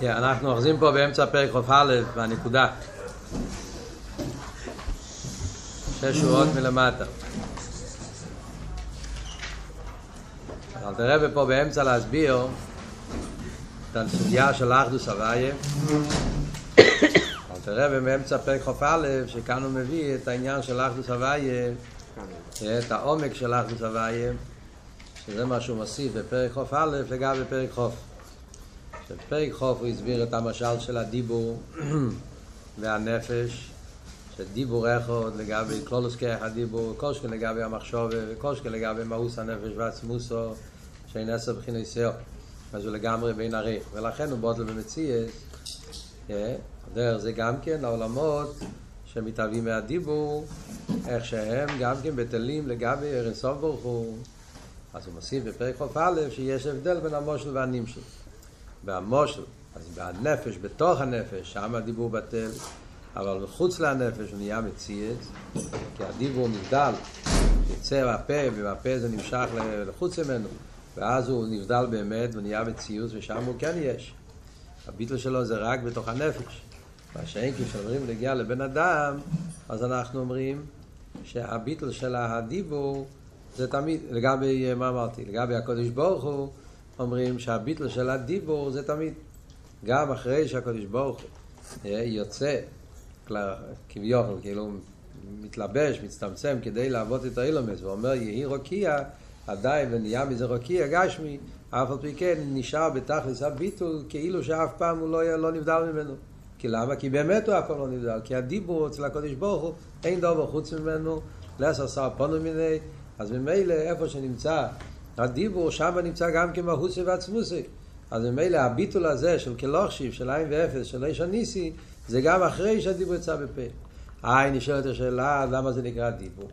כן, אנחנו אוחזים פה באמצע פרק כ"א בנקודה. שש שורות מלמטה. אבל תראה פה באמצע להסביר את הסוגיה של אחדוס הוויה. אבל תראה באמצע פרק כ"א שכאן הוא מביא את העניין של אחדוס הוויה, את העומק של אחדוס הוויה, שזה מה שהוא מוסיף בפרק כ"א לגבי פרק כ"א. בפרק חוף הוא הסביר את המשל של הדיבור והנפש, שדיבור אחד לגבי כלולוס כרך הדיבור, קושקה לגבי המחשוב וקושקה לגבי מאוס הנפש ועצמוסו, שאין עשר בחיני סיור. אז הוא לגמרי בין הריח. ולכן הוא בוטל במציאס, דרך זה גם כן העולמות שמתהווים מהדיבור, איך שהם גם כן בטלים לגבי ארנסוף ברוך הוא. אז הוא מוסיף בפרק חוף א' שיש הבדל בין המושל והנמשל. והמושל, אז בנפש, בתוך הנפש, שם הדיבור בטל, אבל מחוץ לנפש הוא נהיה מציאת, כי הדיבור נבדל, יצא מהפה, ומהפה זה נמשך לחוץ ממנו, ואז הוא נבדל באמת ונהיה מציאות, ושם הוא כן יש. הביטל שלו זה רק בתוך הנפש. מה שאין כשאומרים להגיע לבן אדם, אז אנחנו אומרים שהביטל של הדיבור זה תמיד, לגבי, מה אמרתי? לגבי הקודש ברוך הוא, אומרים שהביטל של הדיבור זה תמיד. גם אחרי שהקדוש ברוך הוא יוצא, כביכול, כאילו מתלבש, מצטמצם כדי לעבוד את האילומס, ואומר יהי רוקיע, עדיין ונהיה מזה רוקיע גשמי, אף על פי כן נשאר בתכלס הביטול כאילו שאף פעם הוא לא, לא נבדל ממנו. כי למה? כי באמת הוא אף פעם לא נבדל. כי הדיבור אצל הקדוש ברוך הוא אין דבר חוץ ממנו, לעשר שר פונו מיני, אז ממילא איפה שנמצא הדיבור שם נמצא גם כמהוסי ועצמוסי. אז ממילא הביטול הזה של כלוכשיב, של עין ואפס, של איש הניסי, זה גם אחרי שהדיבור יצא בפה. אה, נשאלת השאלה, למה זה נקרא דיבור?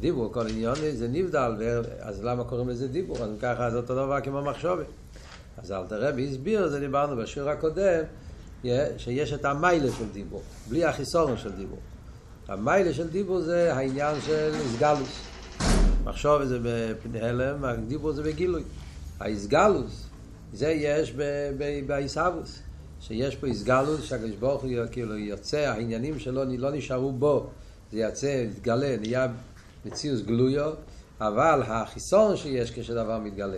דיבור, כל עניון זה נבדל, אז למה קוראים לזה דיבור? אז ככה זה אותו דבר כמו מחשובת. אז אל תראה והסביר, זה דיברנו בשיעור הקודם, שיש את המיילה של דיבור, בלי החיסורן של דיבור. המיילה של דיבור זה העניין של הסגלוס. מחשוב זה בהלם, הדיבור זה בגילוי. האיסגלוס, זה יש באיסאבוס, שיש פה איסגלוס שהקדוש ברוך הוא כאילו יוצא, העניינים שלו לא נשארו בו, זה יוצא, מתגלה, נהיה מציאוס גלויו, אבל החיסון שיש כשדבר מתגלה.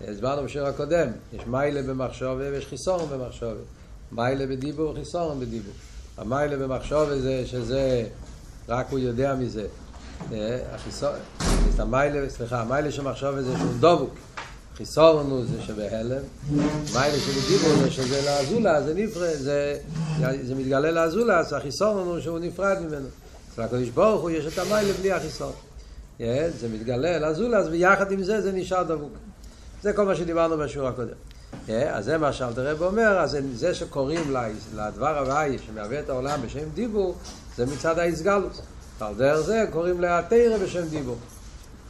הסברנו בשיר הקודם, יש מיילה במחשוב ויש חיסון במחשוב. מיילה בדיבור וחיסון בדיבור. המיילה במחשוב זה שזה, רק הוא יודע מזה. החיסון, סליחה, המיילה שמחשוב זה שהוא דבוק. חיסורן הוא זה שבהלם. מיילה שבדיבור זה שזה לאזולה, זה נפרד, זה, זה מתגלה לאזולה, אז החיסורן הוא שהוא נפרד ממנו. אצל הקדוש ברוך הוא יש את המיילה בלי החיסורן. זה מתגלה לאזולה, אז ביחד עם זה זה נשאר דבוק. זה כל מה שדיברנו בשיעור הקודם. אז זה מה שאלתר רב אומר, אז זה שקוראים לדבר הוואי שמהווה את העולם בשם דיבור, זה מצד האיסגלוס. על דרך זה קוראים לה תרא בשם דיבור.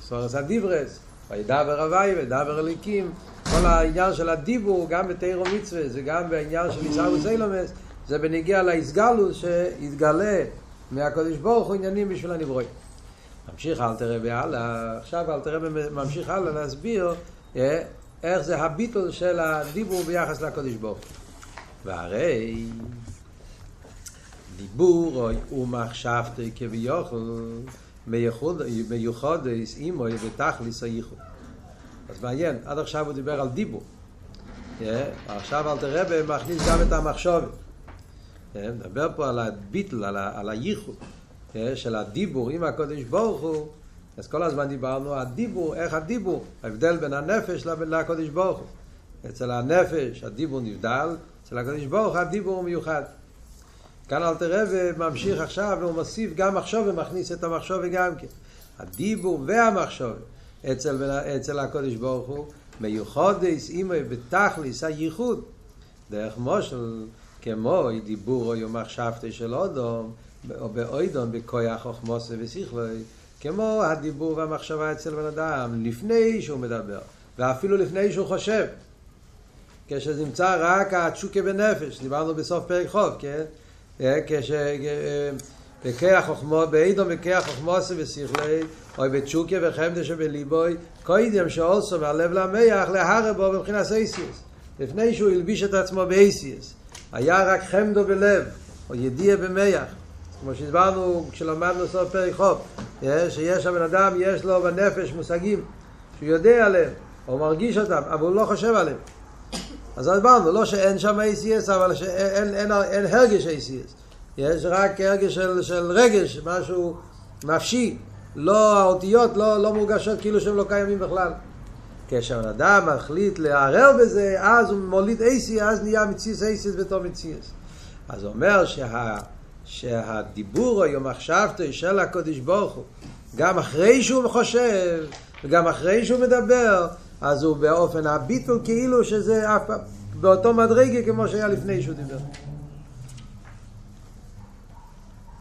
סורס הדיברס, וידבר הוואי וידבר אליקים. כל העניין של הדיבור, גם בתרא מצווה, זה גם בעניין של עיסאוווס אילומס, זה בניגיע לאיסגלוס שהתגלה מהקדוש ברוך הוא עניינים בשביל הנברואים. ממשיך אל תראה והלאה, עכשיו אל תראה ממשיך הלאה להסביר איך זה הביטול של הדיבור ביחס לקדוש ברוך הוא. והרי דיבור ומחשבתי כביכול מיוחדס אימו בתכליס הייחוד. אז מעניין, עד עכשיו הוא דיבר על דיבור. עכשיו אל תראה מכניס גם את המחשבת. מדבר פה על הביטל, על, על הייחוד של הדיבור עם הקודש ברוך הוא. אז כל הזמן דיברנו הדיבור, איך הדיבור, ההבדל בין הנפש לבין הקודש ברוך הוא. אצל הנפש הדיבור נבדל, אצל הקודש ברוך הדיבור הוא מיוחד. כאן אלתר רב ממשיך עכשיו והוא מוסיף גם מחשוב ומכניס את המחשוב גם כן. הדיבור והמחשוב אצל, אצל הקודש ברוך הוא מיוחדס אימא בתכליס הייחוד. דרך מושל כמו דיבור או יום מחשבתי של אודום או באוידום בכויח חוכמוסה ושכלוי כמו הדיבור והמחשבה אצל בן אדם לפני שהוא מדבר ואפילו לפני שהוא חושב כשזה נמצא רק התשוקה בנפש דיברנו בסוף פרק חוב כן כש... בכיח חוכמו, באידום בכיח חוכמו עשה ושכלי, או בתשוקיה וחמדה שבליבוי, קוידם שעולסו מהלב למח להרה בו מבחינת סייסיוס. לפני שהוא הלביש את עצמו באייסיאס, היה רק חמדו בלב, או ידיע במח, כמו שהסברנו כשלמדנו סוף פרק חוב, שיש הבן אדם, יש לו בנפש מושגים שהוא יודע עליהם, או מרגיש אותם, אבל הוא לא חושב עליהם. אז הסברנו, לא שאין שם ACS, אבל שאין אין, אין, הרגש ACS. יש רק הרגש של, של רגש, משהו נפשי. לא, האותיות לא, לא מורגשות כאילו שהם לא קיימים בכלל. כשהבן אדם מחליט לערער בזה, אז הוא מוליד אייסי, אז נהיה מציאס אייסיס בתור מציאס. אז הוא אומר שה, שהדיבור היום מחשבתו של הקודש ברוך הוא, גם אחרי שהוא חושב, וגם אחרי שהוא מדבר, אז הוא באופן הביטול כאילו שזה אף פעם, באותו מדרגה כמו שהיה לפני שהוא דיבר.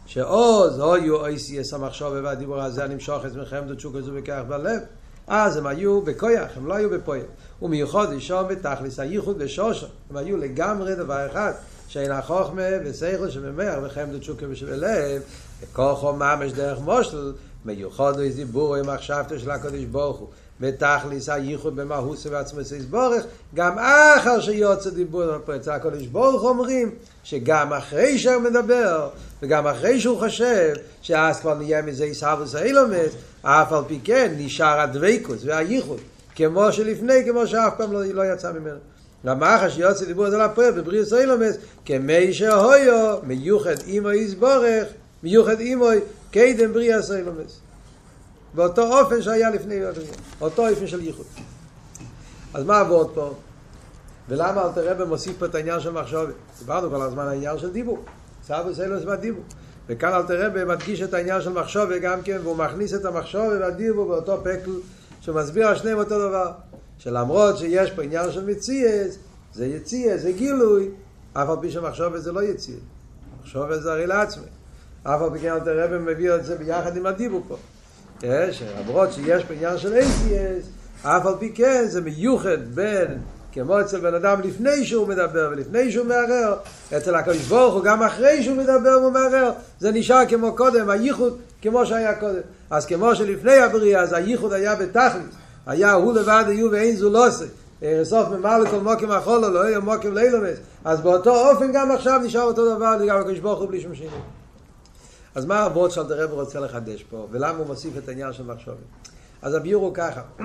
שעוז אויו אייסיאס המחשוב והדיבור הזה הנמשוך את מלחמת התשוקה הזו בכך בלב. אז הם היו בכויח, הם לא היו בפועל. ומיוחד אישום בתכלס הייחוד ושושו הם היו לגמרי דבר אחד שאין החוכמה ושכל שבמח וחמד התשוקה שבלב וכוחו ממש דרך מושל. מיוחד איז דיבור עם מחשבתו של הקדוש ברוך הוא בתכליס הייחוד במהוס ועצמס יסבורך גם אחר שיוצא דיבור אצל הקדוש ברוך אומרים שגם אחרי שהוא מדבר וגם אחרי שהוא חושב שאז כבר נהיה מזה עיסאוויס האילומס אף על פי כן נשאר הדבקוס והייחוד כמו שלפני כמו שאף פעם לא, לא יצא ממנו. גם אחר שיוצא דיבור אצל הפועל בבריאוס האילומס כמי שהויו מיוחד אימו יסבורך מיוחד אימו קדם בריאוס האילומס באותו אופן שהיה לפני אותו אופן של ייחוד. אז מה עבוד פה? ולמה אל תראה במוסיף פה את העניין של מחשובת? דיברנו כל הזמן על העניין של דיבור. סבא סלוס מהדיבור. וכאן אל תראה במדגיש את העניין של מחשובת גם כן, והוא מכניס את המחשובת והדיבור באותו פקל שמסביר על שניהם אותו דבר. שלמרות שיש פה עניין של מציאס, זה יציאס, זה גילוי, אף על פי שמחשובת זה לא יציאס. מחשובת זה הרי לעצמי. אף על פי כן אל תראה מביא את זה ביחד עם הדיבור פה. שלמרות שיש פה עניין של ACS, אף על פי כן זה מיוחד בין, כמו אצל בן אדם לפני שהוא מדבר ולפני שהוא מערער, אצל הקדוש ברוך הוא גם אחרי שהוא מדבר והוא מערער, זה נשאר כמו קודם, הייחוד כמו שהיה קודם. אז כמו שלפני הבריאה, אז הייחוד היה בתכלית, היה הוא לבד היו ואין זו לא עושה. סוף ממר לכל מוקים החולו, לא יהיה מוקים לילומס. אז באותו אופן גם עכשיו נשאר אותו דבר, גם הקדוש ברוך הוא בלי שום שינוי. אז מה הוורד שאלתר רב רוצה לחדש פה, ולמה הוא מוסיף את העניין של מחשובת? אז הביור הוא ככה.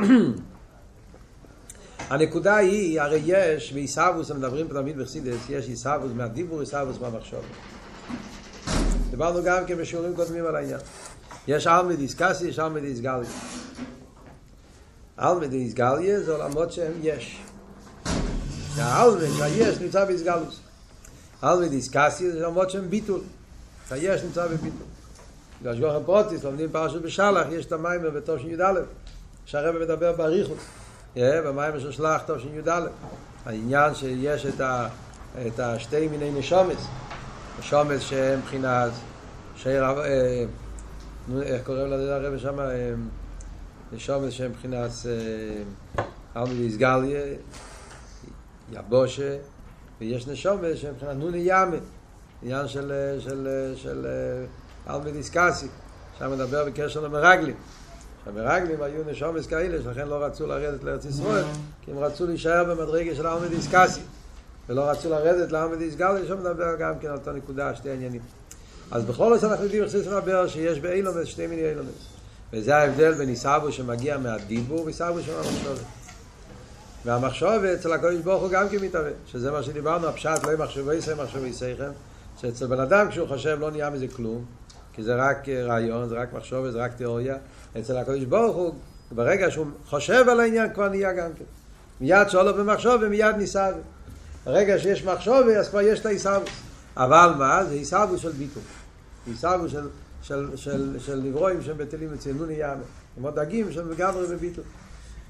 הנקודה היא, הרי יש, בעיסאוווס, מדברים תמיד בחסידס, יש עיסאוווס מהדיבור, עיסאוווס מהמחשובת. דיברנו גם כן בשיעורים קודמים על העניין. יש אלמי דיסקסי, יש אלמי דיסגליה. אלמי דיסגליה זה עולמות שהם יש. האלמי שהיש נמצא באיסגלוס. אלמי דיסקסי זה עולמות שהם ביטול. היש נמצא בביטול. בגלל שגוח הפרוטיס, לומדים פרשת בשלח, יש את המיימר בתושן י"א, שהרבא מדבר באריכות, במיימר של שלח תושן י"א, העניין שיש את, ה, את השתי מיני נשומס, נשומס שהם מבחינת שיר, אה, איך קוראים לזה הרבא שם? אה, נשומס שהם מבחינת אה, אלמי ויסגליה, יבושה, ויש נשומס שהם מבחינת נוני ימה. עניין של, של, של אלמי דיסקסי, שם מדבר בקשר למרגלים. שהמרגלים היו נשומס כאלה, שלכן לא רצו לרדת לארץ ישראל, כי הם רצו להישאר במדרגה של אלמי דיסקסי, ולא רצו לרדת לאלמי דיסקסי, שם מדבר גם כן על אותו נקודה, שתי עניינים. אז בכל זאת אנחנו יודעים איך זה מדבר שיש באילומס שתי מיני אילומס. וזה ההבדל בין עיסאוו שמגיע מהדיבור ועיסאוו שמהמחשבת. והמחשבת אצל הקדוש ברוך הוא גם כן מתהווה, שזה מה שדיברנו, הפשט לא ימחשבו יסי מחשבו יסיכם, שאצל בן אדם כשהוא חושב לא נהיה מזה כלום, כי זה רק רעיון, זה רק מחשוב, זה רק תיאוריה. אצל הקדוש ברוך הוא, ברגע שהוא חושב על העניין כבר נהיה גם כן. מיד שואלו במחשוב ומיד ניסה. ברגע שיש מחשוב אז כבר יש את העיסאוויס. אבל מה? זה עיסאוויס של ביטול. עיסאוויס של, של, של, של נברואים שהם בטלים אצל נוני יאמה. כמו דגים שהם לגמרי בביטול.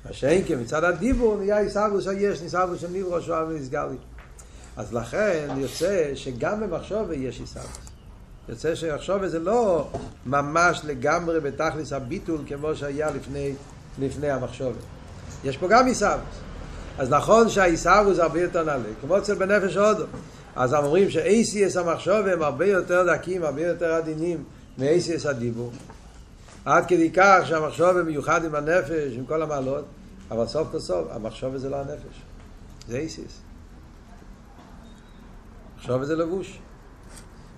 מה שאין כי מצד הדיבור נהיה עיסאוויס שיש, עיסאוויס של נברו שואל ונסגר לי. אז לכן יוצא שגם במחשוב יש עיסאוויס. יוצא שמחשוב זה לא ממש לגמרי בתכלס הביטול כמו שהיה לפני, לפני המחשוב. יש פה גם עיסאוויס. אז נכון שהעיסאוויס הרבה יותר נעלה, כמו אצל בנפש הודו. אז אומרים שאייסיאס המחשוב הם הרבה יותר דקים, הרבה יותר עדינים מאייסיאס הדיבור. עד כדי כך שהמחשוב הם מיוחד עם הנפש, עם כל המעלות, אבל סוף כל סוף המחשוב זה לא הנפש, זה אייסיאס. מחשוב זה לבוש.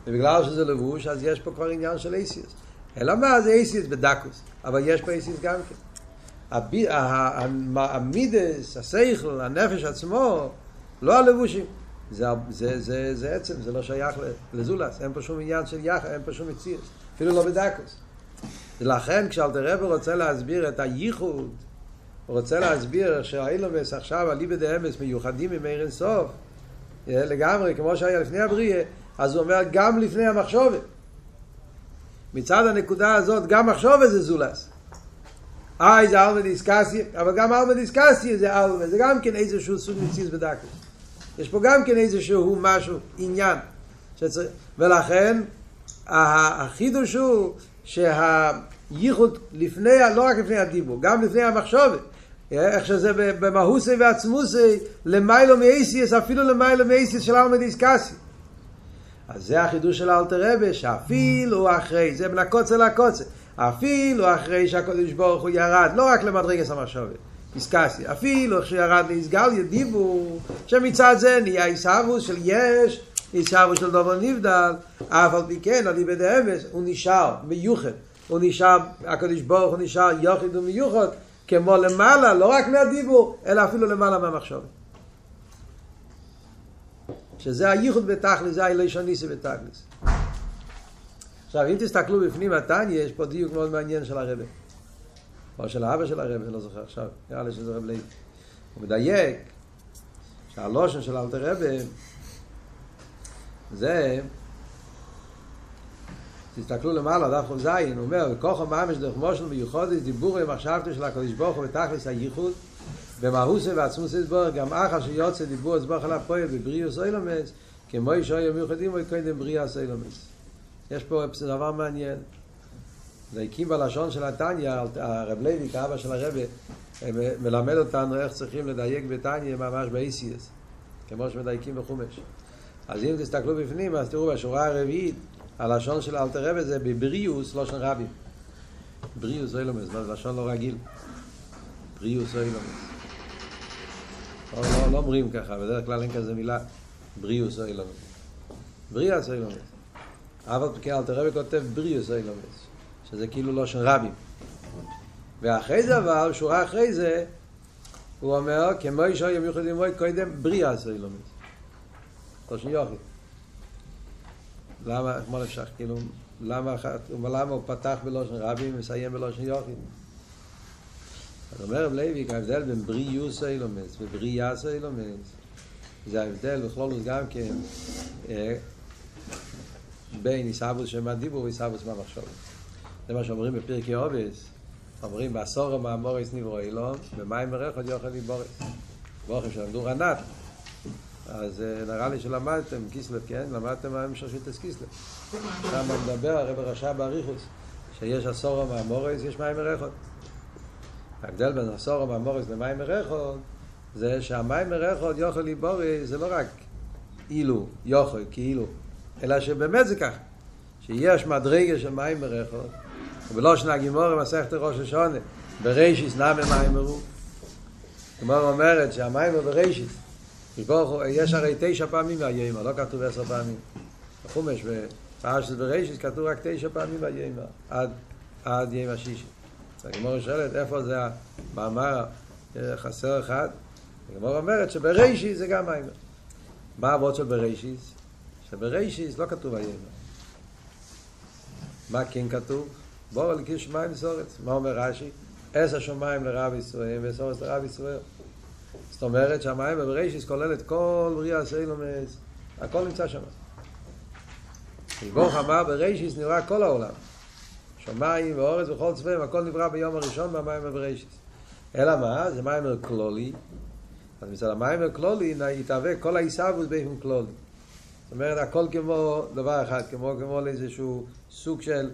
ובגלל שזה לבוש, אז יש פה כבר עניין של אייסיוס. אלא מה? זה אייסיוס בדקוס. אבל יש פה אייסיוס גם כן. המידס, השכל, הנפש עצמו, לא הלבושים. זה, זה, זה, זה עצם, זה לא שייך לזולס, אין פה שום עניין של יחד, אין פה שום מציאות, אפילו לא בדקוס. ולכן כשאלתר רוצה להסביר את הייחוד, הוא רוצה להסביר שהאילומס עכשיו, אליבא דאמס, מיוחדים עם עיר אינסוף, לגמרי, כמו שהיה לפני הבריאה, אז הוא אומר גם לפני המחשובת. מצד הנקודה הזאת, גם מחשובת זה זולס. איי זה אלמה דיסקסיה, אבל גם אלמה דיסקסיה זה אלמה, זה גם כן איזשהו סוג מציז בדקוס. יש פה גם כן איזשהו משהו, עניין. שצר... ולכן החידוש הוא שהייחוד לפני, לא רק לפני הדיבור, גם לפני המחשובת. איך שזה במהוסי ועצמוסי, למיילו מייסיס, אפילו למיילו מייסיס של אלמה דיסקסיה. אז זה החידוש של אלתר רבי, שאפילו אחרי, זה בין הקוצה לקוצה, אפילו אחרי שהקודש ברוך הוא ירד, לא רק למדרגס המחשובת, דיסקסי, אפילו איך שירד להסגל ידיבו, שמצד זה נהיה עיסאוווס של יש, עיסאוווס של דובר נבדל, אף על פי כן, על איבד האמס, הוא נשאר מיוחד, הוא נשאר, הקודש ברוך הוא נשאר יוחיד ומיוחד, כמו למעלה, לא רק מהדיבור, אלא אפילו למעלה מהמחשובת. שזה הייחוד בתכלס, זה הלשון ניסי בתכלס. עכשיו, אם תסתכלו בפנים התניא, יש פה דיוק מאוד מעניין של הרבי. או של האבא של הרבי, אני לא זוכר עכשיו, נראה לי שזה רב לוי. הוא מדייק שהלושן של אלתר רבי זה, תסתכלו למעלה, דף ח"ז, הוא אומר, וכוחו ממש דרך מושל מיוחדת, דיבור עם מחשבתו של הקדוש ברוך הוא בתכלס הייחוד, במהוסה ועצמוס יסבור, גם אחר שיוצא דיבור אצבוח על הפועל בבריאוס אילומס, כמו אישו יום מיוחדים, הוא קודם בריאוס אילומס. יש פה דבר מעניין. זה הקים בלשון של התניא, הרב לוי, כאבא של הרבי, מלמד אותנו איך צריכים לדייק בתניא ממש באיסיאס, כמו שמדייקים בחומש. אז אם תסתכלו בפנים, אז תראו בשורה הרביעית, הלשון של אלתר רבי זה בבריאוס, לא של רבים. בריאוס אילומס, זה לשון לא רגיל. בריאוס אילומס. לא, לא, לא אומרים ככה, בדרך כלל אין כזה מילה בריאוס אילומס. בריאוס אילומס. אבל כן אלתר רבי כותב בריאוס אילומס, שזה כאילו לא של רבים. ואחרי זה אבל, שורה אחרי זה, הוא אומר, כמו אישו יום יוחד מוי קודם בריאוס אילומס. לא של יוחד. למה, כמו נפשך, כאילו, למה, למה הוא פתח בלושן רבים ומסיים בלושן יוחד? אז אומר רב לוי, ההבדל בין בריאוס אילומס ובריאס אילומס, זה ההבדל בכלול גם כן בין איסאבוס שם הדיבור ואיסאבוס מהמחשוב. זה מה שאומרים בפרקי אובס, אומרים בעשור המאמורס נברו אילום, במים מרך עוד יוכל ליבורס. ברוך שלמדו רנת. אז נראה לי שלמדתם קיסלב, כן? למדתם מה המשך של קיסלב. שם מדבר הרב רשע באריכוס, שיש עשור המאמורס, יש מים מרחות. ההבדל בין עשור המאמורס למים מרחות, זה שהמים מרחות יוכל ליבורס זה לא רק אילו, יוכל, כאילו, אלא שבאמת זה ככה. שיש מדרגה של מים מרחות, ובלא שנה גימור מסכת ראש השונה, ברישיס נמי מים מרו. כלומר אומרת שהמים הוא ברישיס. יש הרי תשע פעמים מהיימה, לא כתוב עשר פעמים. בחומש, בפרשת ברישיס כתוב רק תשע פעמים מהיימה, עד, עד יימה שישי. הגמור שואלת איפה זה המאמר חסר אחד. הגמור אומרת שברישיס זה גם מים. מה העבוד של ברישיס? שברישיס לא כתוב היימה. מה כן כתוב? בור על קיש מים סורץ. מה אומר רש"י? עשר שמיים לרב ישראל וסורץ לרב ישראל. זאת אומרת שהמים בברישיס כולל את כל בריאה סיילומס, הכל נמצא שם. ברוך אמר ברישיס נברא כל העולם. שמיים ואורץ וכל צבעים, הכל נברא ביום הראשון מהמים בברישיס. אלא מה? זה מים כלולי. אז מצד המים הכלולי יתהווה כל העיסאוווס באופן כלולי. זאת אומרת, הכל כמו דבר אחד, כמו, כמו איזשהו סוג של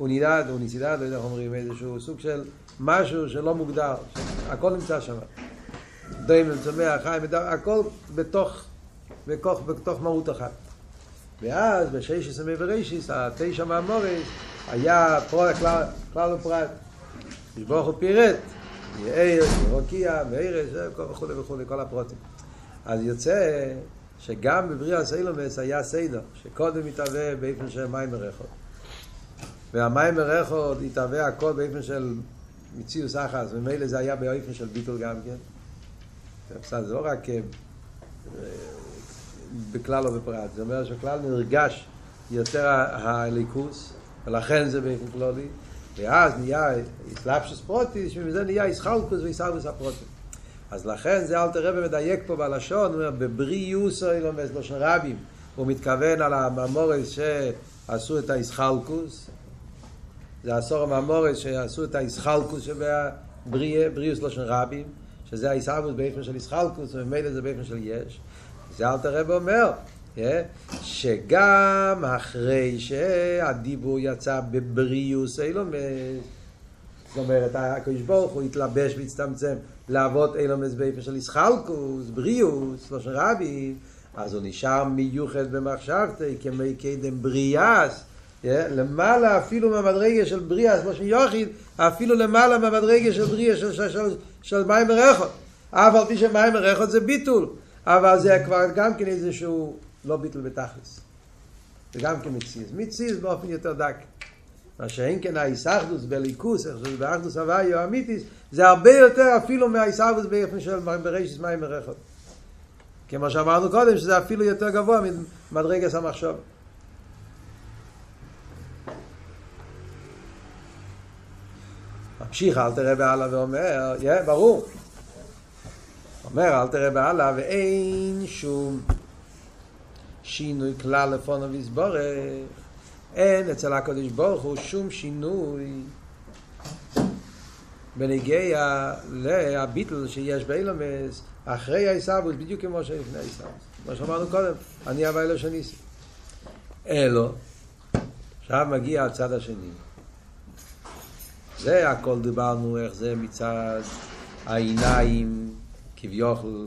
אונידד, אוניסידד, לא יודע איך אומרים, איזשהו סוג של משהו שלא מוגדר, הכל נמצא שם. דם, צומח, חיים, הכל בתוך, בתוך, בתוך מהות אחת. ואז בשש עשרה ורישיס, התשע מהמורס, היה פרט, כלל, כלל ופרט. ברוך הוא פירט, יאיר, רוקיע, מאירס, וכולי וכולי, כל הפרוטים. אז יוצא שגם בבריאה סיילומס היה סיידו, שקודם התהווה באופן של מים מרחוב. והמים מרחוב התהווה הכל באופן של מציאוס אחס, ומילא זה היה באופן של ביטול גם כן. זה לא רק אה, בכלל או בפרט, זה אומר שכלל נרגש יותר הליכוס, ולכן זה כללי, ואז נהיה אסלאפשוס פרוטיס, שמזה נהיה איסחלקוס ואיסאוויס הפרוטיס. אז לכן זה אלתר רבי מדייק פה בלשון, הוא אומר, בבריאוס אילומס לא של רבים, הוא מתכוון על הממורס שעשו את האיסחלקוס, זה עשור הממורס שעשו את האיסחלקוס שבבריאוס לא של רבים, שזה האיסאוויס באופן של איסחלקוס, וממילא זה באופן של יש. זה אלתר רבי אומר, שגם אחרי שהדיבור יצא בבריאוס אילומס, זאת אומרת, הקדוש ברוך הוא התלבש והצטמצם לעבוד אילומס באיפה של איסחלקוס, בריאוס, לא של רבי, אז הוא נשאר מיוחד במחשבתי, כמי קדם בריאס, למעלה אפילו מהמדרגה של בריאס, כמו שיוחיד, אפילו למעלה מהמדרגה של בריאס של, של, של, של מים מרחות. אף על פי שמים מרחות זה ביטול, אבל זה כבר גם כן איזשהו לא ביטול בתכלס. זה גם כן מציז. מציז באופן יותר דק. מה שאין כן האיסאחדוס בליכוס, איך שזה באחדוס הוואי או אמיתיס, זה הרבה יותר אפילו מהאיסאחדוס באופן של בראשיס מים מרחוב. כמו שאמרנו קודם, שזה אפילו יותר גבוה ממדרגס המחשוב. ממשיך אל תראה בהלאה ואומר, יא, ברור. אומר אל תראה בהלאה ואין שום שינוי כלל לפונו ויסבורך. אין אצל הקדוש ברוך הוא שום שינוי בנגיע להביטל שיש באילומס אחרי העיסאוווס, בדיוק כמו שלפני העיסאוווס. כמו שאמרנו קודם, אני הווי לו שניסי. אלו, עכשיו מגיע הצד השני. זה הכל דיברנו, איך זה מצד העיניים, כביכול,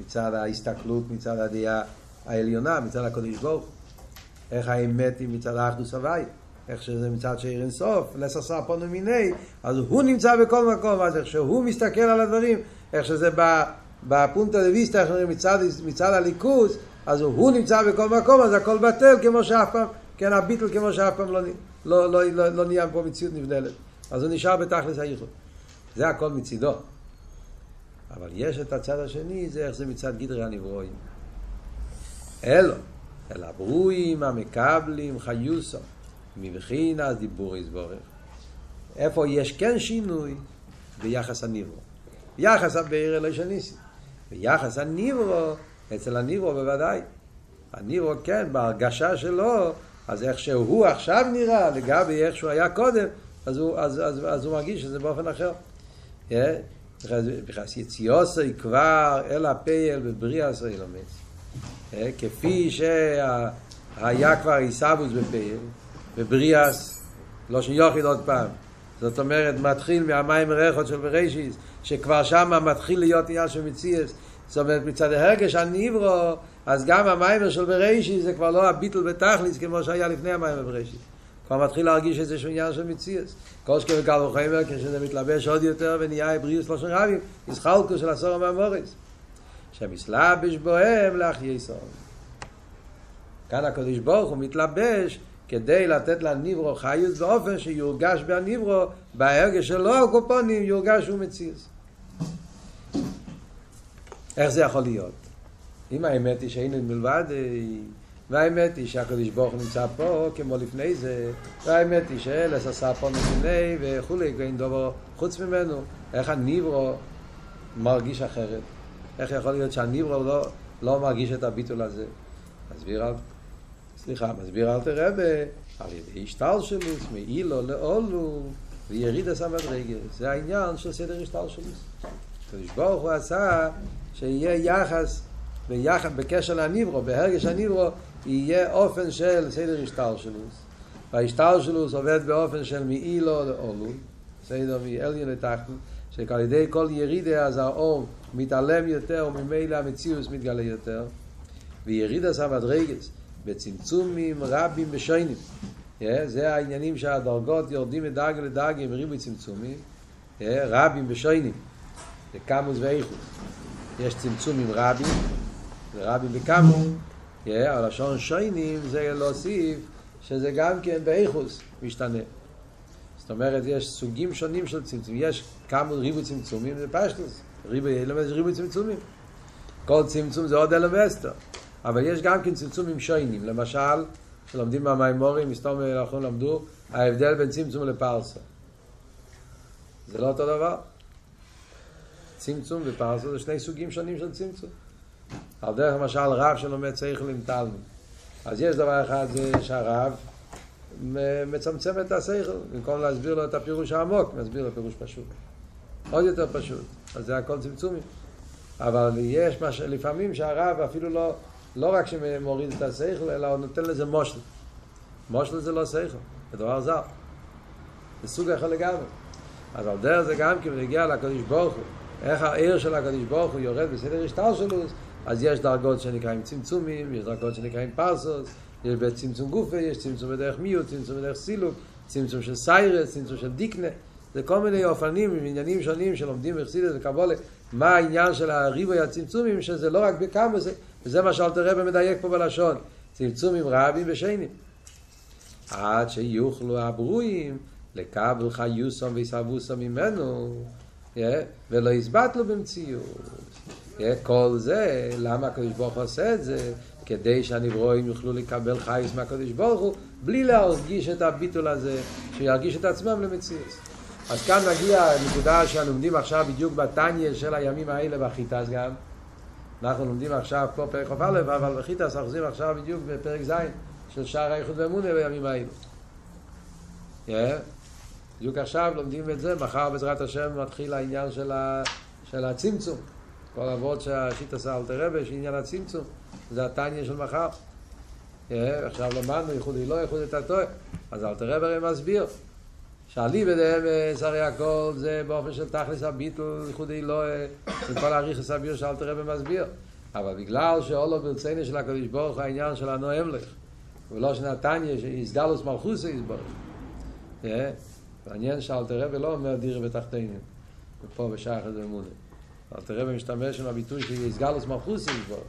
מצד ההסתכלות, מצד הדעה העליונה, מצד הקדוש ברוך איך האמת היא מצד האחדוס הוואי, איך שזה מצד שאיר אינסוף, לססר פונו מיני, אז הוא נמצא בכל מקום, אז איך שהוא מסתכל על הדברים, איך שזה בפונטה דה ויסטה, איך שאומרים מצד, מצד הליכוז, אז הוא נמצא בכל מקום, אז הכל בטל כמו שאף פעם, כן, הביטל כמו שאף פעם לא, לא, לא, לא, לא נהיה פה מציאות נבדלת. אז הוא נשאר בתכלס הייחוד. זה הכל מצידו. אבל יש את הצד השני, זה איך זה מצד גדרי הנברואים. אלו, אלא ברואים המקבלים חיוסו, מבחינת דיבור יסבורך. איפה יש כן שינוי? ביחס הניברו. ביחס הבאר אלוהי של ניסי. ביחס הניברו, אצל הניברו בוודאי. הניברו כן, בהרגשה שלו, אז איך שהוא עכשיו נראה, לגבי איך שהוא היה קודם, אז הוא, אז, אז, אז הוא מרגיש שזה באופן אחר. בכלל יציאוסי כבר אל הפייל בבריאה סוי לומץ. כפי שהיה כבר עיסאוווס בפייל, בבריאס, לא שיוחיד עוד פעם. זאת אומרת, מתחיל מהמים ריחות של בראשיס, שכבר שם מתחיל להיות עניין של מציאס. זאת אומרת, מצד הרגש הניברו, אז גם המיימר של בראשיס זה כבר לא הביטל בתכליס כמו שהיה לפני המיימר בראשיס. כבר מתחיל להרגיש איזשהו עניין של מציאס. כל שכם וקל וחומר, כשזה מתלבש עוד יותר ונהיה בריאוס לא של רבים, ישחלקו של עשור המאמורס. שמסלבש בוהם להחיה סוף. כאן הקדוש ברוך הוא מתלבש כדי לתת לניברו חיות באופן שיורגש בהניברו, בהרגש שלו הקופונים יורגש הוא מציאס. איך זה יכול להיות? אם האמת היא שאין מלבד, והאמת היא שהקדוש ברוך הוא נמצא פה כמו לפני זה, והאמת היא שאלס עשה פה מפני וכולי, ואין דבר חוץ ממנו, איך הניברו מרגיש אחרת? איך יכול להיות שהניברו לא, לא מרגיש את הביטול הזה? מסביר על... סליחה, מסביר אל תראה על ידי השטל שלו, מאילו לאולו, ויריד עשה מדרגה. זה העניין של סדר השטל שלו. הקדוש ברוך הוא עשה שיהיה יחס, ביחס, בקשר לניברו, בהרגש הניברו, יהיה אופן של סדר השטל שלו. וההשטל שלו עובד באופן של מאילו לאולו, סדר מאליון לתחתון, שעל ידי כל ירידה אז האור מתעלם יותר וממילא המציאוס מתגלה יותר. ויריד עשה מדרגס בצמצומים רבים ושיינים. זה העניינים שהדרגות יורדים מדרגה לדרגה עם ריבוי צמצומים, רבים ושיינים, זה קמוס ואיכות. יש צמצומים רבים, זה רבי בקמו. הלשון שוינים זה להוסיף שזה גם כן באיכוס משתנה. זאת אומרת, יש סוגים שונים של צמצום. יש כמה ריבו צמצומים, זה פשטוס. ריבו אלמס ריבו צמצומים. כל צמצום זה עוד אלמסטר. אבל יש גם כן צמצומים שוינים. למשל, שלומדים מהמימורים, מסתום אנחנו למדו, ההבדל בין צמצום לפרסה. זה לא אותו דבר. צמצום ופרסה זה שני סוגים שונים של צמצום. על דרך למשל רב שלומד שכל עם תלמיד. אז יש דבר אחד זה שהרב מצמצם את השכל, במקום להסביר לו את הפירוש העמוק, מסביר לו פירוש פשוט. עוד יותר פשוט, אז זה הכל צמצומים. אבל יש מש... לפעמים שהרב אפילו לא, לא רק שמוריד את השכל, אלא הוא נותן לזה מושל. מושל זה לא שכל, זה דבר זר. זה סוג אחר לגמרי. אז על דרך זה גם כי הוא הגיע לקדוש ברוך הוא, איך העיר של הקדוש ברוך הוא יורד בסדר השטר שלו, אז יש דרגות שנקראים צמצומים, יש דרגות שנקראים פרסוס, יש בצמצום גופה, יש צמצום בדרך מיעוט, צמצום בדרך סילוק, צמצום של סיירס, צמצום של דיקנה, זה כל מיני אופנים עניינים שונים שלומדים בחסידס וקבולה, מה העניין של הריבוי הצמצומים, שזה לא רק בכמה זה, וזה מה שאלתר רבי מדייק פה בלשון, צמצומים רבים ושיינים. עד שיוכלו הברואים לקבל חיוסום ויסרבוסום ממנו, ולא יסבטלו במציאות. כל זה, למה הקדוש ברוך הוא עושה את זה? כדי שהנברואים יוכלו לקבל חייס מהקדוש ברוך הוא, בלי להרגיש את הביטול הזה, שירגיש את עצמם למציאות. אז כאן מגיע הנקודה שאנו לומדים עכשיו בדיוק בתניא של הימים האלה בחיטס גם. אנחנו לומדים עכשיו פה פרק כ"א, אבל בחיטס אנחנו חוזרים עכשיו בדיוק בפרק ז' של שער האיחוד ואמונה בימים האלה. Yeah. בדיוק עכשיו לומדים את זה, מחר בעזרת השם מתחיל העניין של, ה... של הצמצום. כל אבות שהשיט עשה אל תרבה, שעניין הצמצום, זה התניא של מחר. עכשיו למדנו ייחודי לא, ייחודי תתוי, אז אל תרבה הרי מסביר. שאלי בדאמס הרי הכל זה באופן של תכלס הביטל, ייחודי לא, עם כל האריכס הביר שאל תרבה מסביר. אבל בגלל שאולו ברצינו של הקדוש ברוך העניין של הנואם לך, ולא שנתניה, שיסגלוס מלכוסי יסבורך. מעניין שאל תרבה לא אומר דירה בתחתינים, ופה בשחר זה אמונה. אל תראה במשתמש עם הביטוי שיסגלוס מלכוסי יסבור.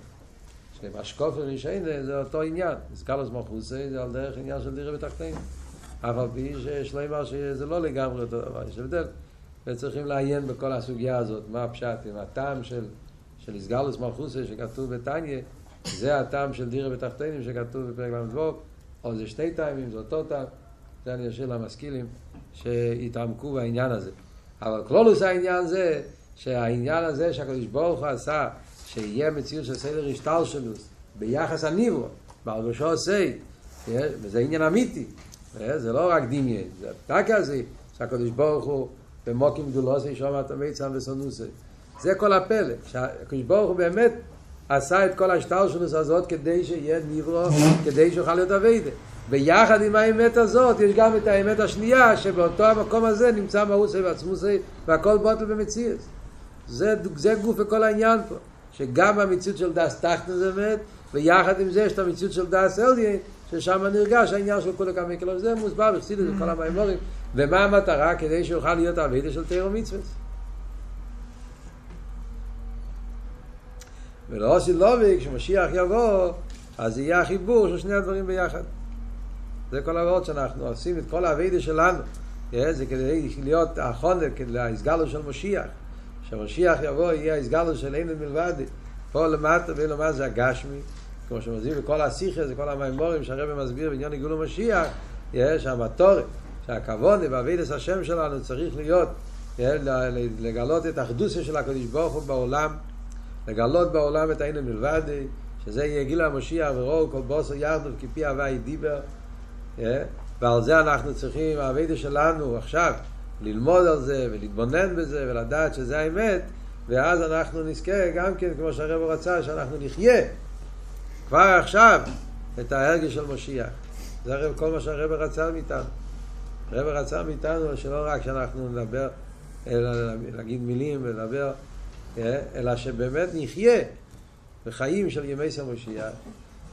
שמשקוף ורישיין זה אותו עניין. סגלוס מלכוסי זה על דרך עניין של דירה בתחתינו. אף על פי אמר שזה לא לגמרי אותו דבר, יש הבדל. וצריכים לעיין בכל הסוגיה הזאת, מה הפשט, עם הטעם של, של סגלוס מלכוסי שכתוב בתניא, זה הטעם של דירה בתחתינים שכתוב בפרק ל"ו, או זה שני טעמים, זה אותו טעם. זה אני אשאיר למשכילים שיתעמקו בעניין הזה. אבל כלולוס העניין זה שהעניין הזה שהקדוש ברוך הוא עשה, שיהיה מציאות של סדר השטלשלוס ביחס הניבו, בהרגשו עושה, וזה עניין אמיתי, זה לא רק דמיין, זה רק הזה שהקדוש ברוך הוא במוקים גדולוסי שומע את המיצם וסונוסי. זה כל הפלא, שהקדוש ברוך הוא באמת עשה את כל השטלשלוס הזאת כדי שיהיה ניברו, כדי שיוכל להיות אביידה. ביחד עם האמת הזאת יש גם את האמת השנייה שבאותו המקום הזה נמצא מהות ועצמוסי והכל בוטל במציאות. זה, זה גוף וכל העניין פה. שגם המציאות של דס תחתן זה אמת, ויחד עם זה יש את המציאות של דס אלדיין, ששם נרגש העניין של כל הכמה קילו, וזה מוסבר בחסידות וכל המימורים, ומה המטרה? כדי שיוכל להיות הווידה של תירו מצווה. ולא עושה לובי, כשמשיח יבוא, אז יהיה החיבור של שני הדברים ביחד. זה כל העבוד שאנחנו עושים את כל הווידה שלנו. זה כדי להיות החונק, להסגלו של משיח. כשמשיח יבוא יהיה הסגלו של אין מלבד פה למטה ולמטה זה הגשמי? כמו שמסביר בכל השיחה זה כל המימורים שהרבא מסביר בעניין עיגול המשיח יש המטורת שהכבוד והווידס השם שלנו צריך להיות לגלות את האחדוסיה של הקדוש ברוך הוא בעולם לגלות בעולם את אין מלבד שזה יהיה גיל המשיח ורואו כל בוסו ירדו כפי הוואי דיבר ועל זה אנחנו צריכים, הווידס שלנו עכשיו ללמוד על זה ולהתבונן בזה ולדעת שזה האמת ואז אנחנו נזכה גם כן כמו שהרב רצה שאנחנו נחיה כבר עכשיו את ההרגש של משיח. זה הרי כל מה שהרב רצה מאיתנו. הרב רצה מאיתנו שלא רק שאנחנו נדבר אלא להגיד מילים ולדבר אלא שבאמת נחיה בחיים של ימי סמושיח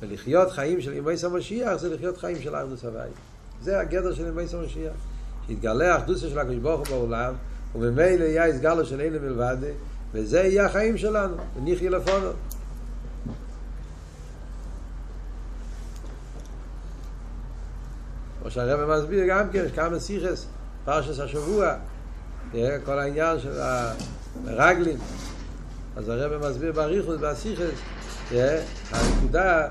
ולחיות חיים של ימי סמושיח זה לחיות חיים של ארדוס הוואי זה הגדר של ימי סמושיח שיתגלה האחדוסיה של הקדוש ברוך הוא בעולם, וממילא יהיה הסגלו של אלה מלבד, וזה יהיה החיים שלנו, ונחיה לפונו. כמו שהרבא מסביר גם כן, יש כמה סיכס, פרשס השבוע, כל העניין של הרגלים. אז הרב מסביר באריכות והסיכס, הנקודה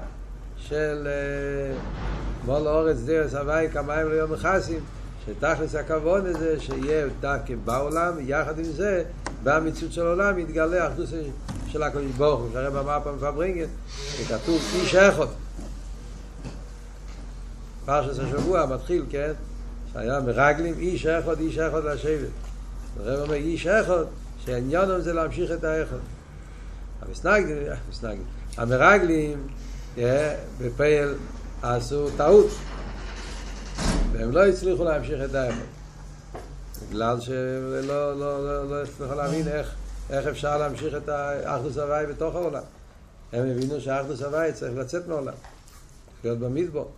של אה, מול אורץ דרס הווי כמיים ליום מכסים, שתכלס הכבוד הזה שיהיה דווקא בעולם, יחד עם זה, במציאות של העולם יתגלה אחדוס של הקדוש ברוך הוא, שהרבא אמר פעם פברינגן, שכתוב איש אחד. פרשת השבוע מתחיל, כן? שהיה מרגלים איש אחד, איש אחד לשבת. הרב אומר איש אחד, שהעניון זה להמשיך את האחד. המסנגדים, המסנגדים, המרגלים בפייל עשו טעות והם לא הצליחו להמשיך את האחד בגלל שהם לא, לא, לא, הצליחו להבין איך, איך אפשר להמשיך את האחדוס הוואי בתוך העולם. הם הבינו שהאחדוס הוואי צריך לצאת מהעולם להיות במדבור.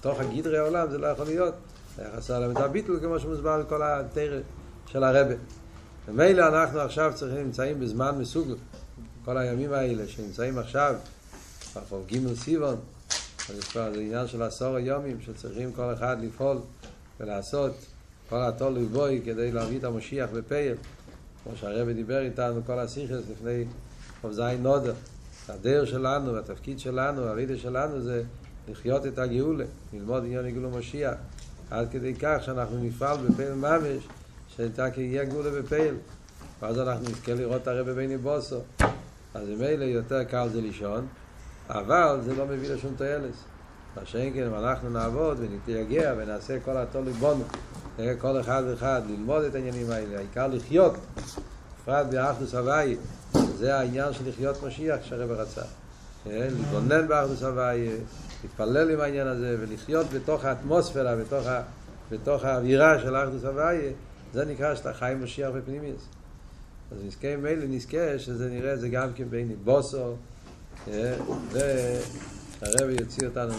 בתוך הגדרי העולם זה לא יכול להיות. היה חסר להם את הביטול כמו שמוסבר בכל התרא של הרבה ומילא אנחנו עכשיו צריכים, נמצאים בזמן מסוגל כל הימים האלה שנמצאים עכשיו בחוב ג' סיבון אז יש כבר עניין של עשור היומים שצריכים כל אחד לפעול ולעשות כל התולוי בוי כדי להביא את המשיח בפייל. כמו שהרבא דיבר איתנו כל הסיכס לפני חוב זין נודר הדרך שלנו, התפקיד שלנו, הרידה שלנו זה לחיות את הגאולה, ללמוד עניין יגאולו משיח. עד כדי כך שאנחנו נפעל בפייל ממש שאתה יהיה גאולה בפייל. ואז אנחנו נזכה לראות את הרבא ביני בוסו. אז ממילא יותר קל זה לישון אבל זה לא מביא לשום תועלת. מה שאין כן, אם אנחנו נעבוד ונתייגע ונעשה כל התור לבונו, כל אחד ואחד ללמוד את העניינים האלה, העיקר לחיות, בפרט באחדוס הוואי, זה העניין של לחיות משיח שהרב רצה. להתבונן באחדוס הוואי, להתפלל עם העניין הזה ולחיות בתוך האטמוספירה, בתוך, ה, בתוך האווירה של אחדוס הוואי, זה נקרא שאתה חי משיח בפנימיוס. אז נזכה מילא נזכה שזה נראה זה גם כן בין בוסו והרבי יוציא אותנו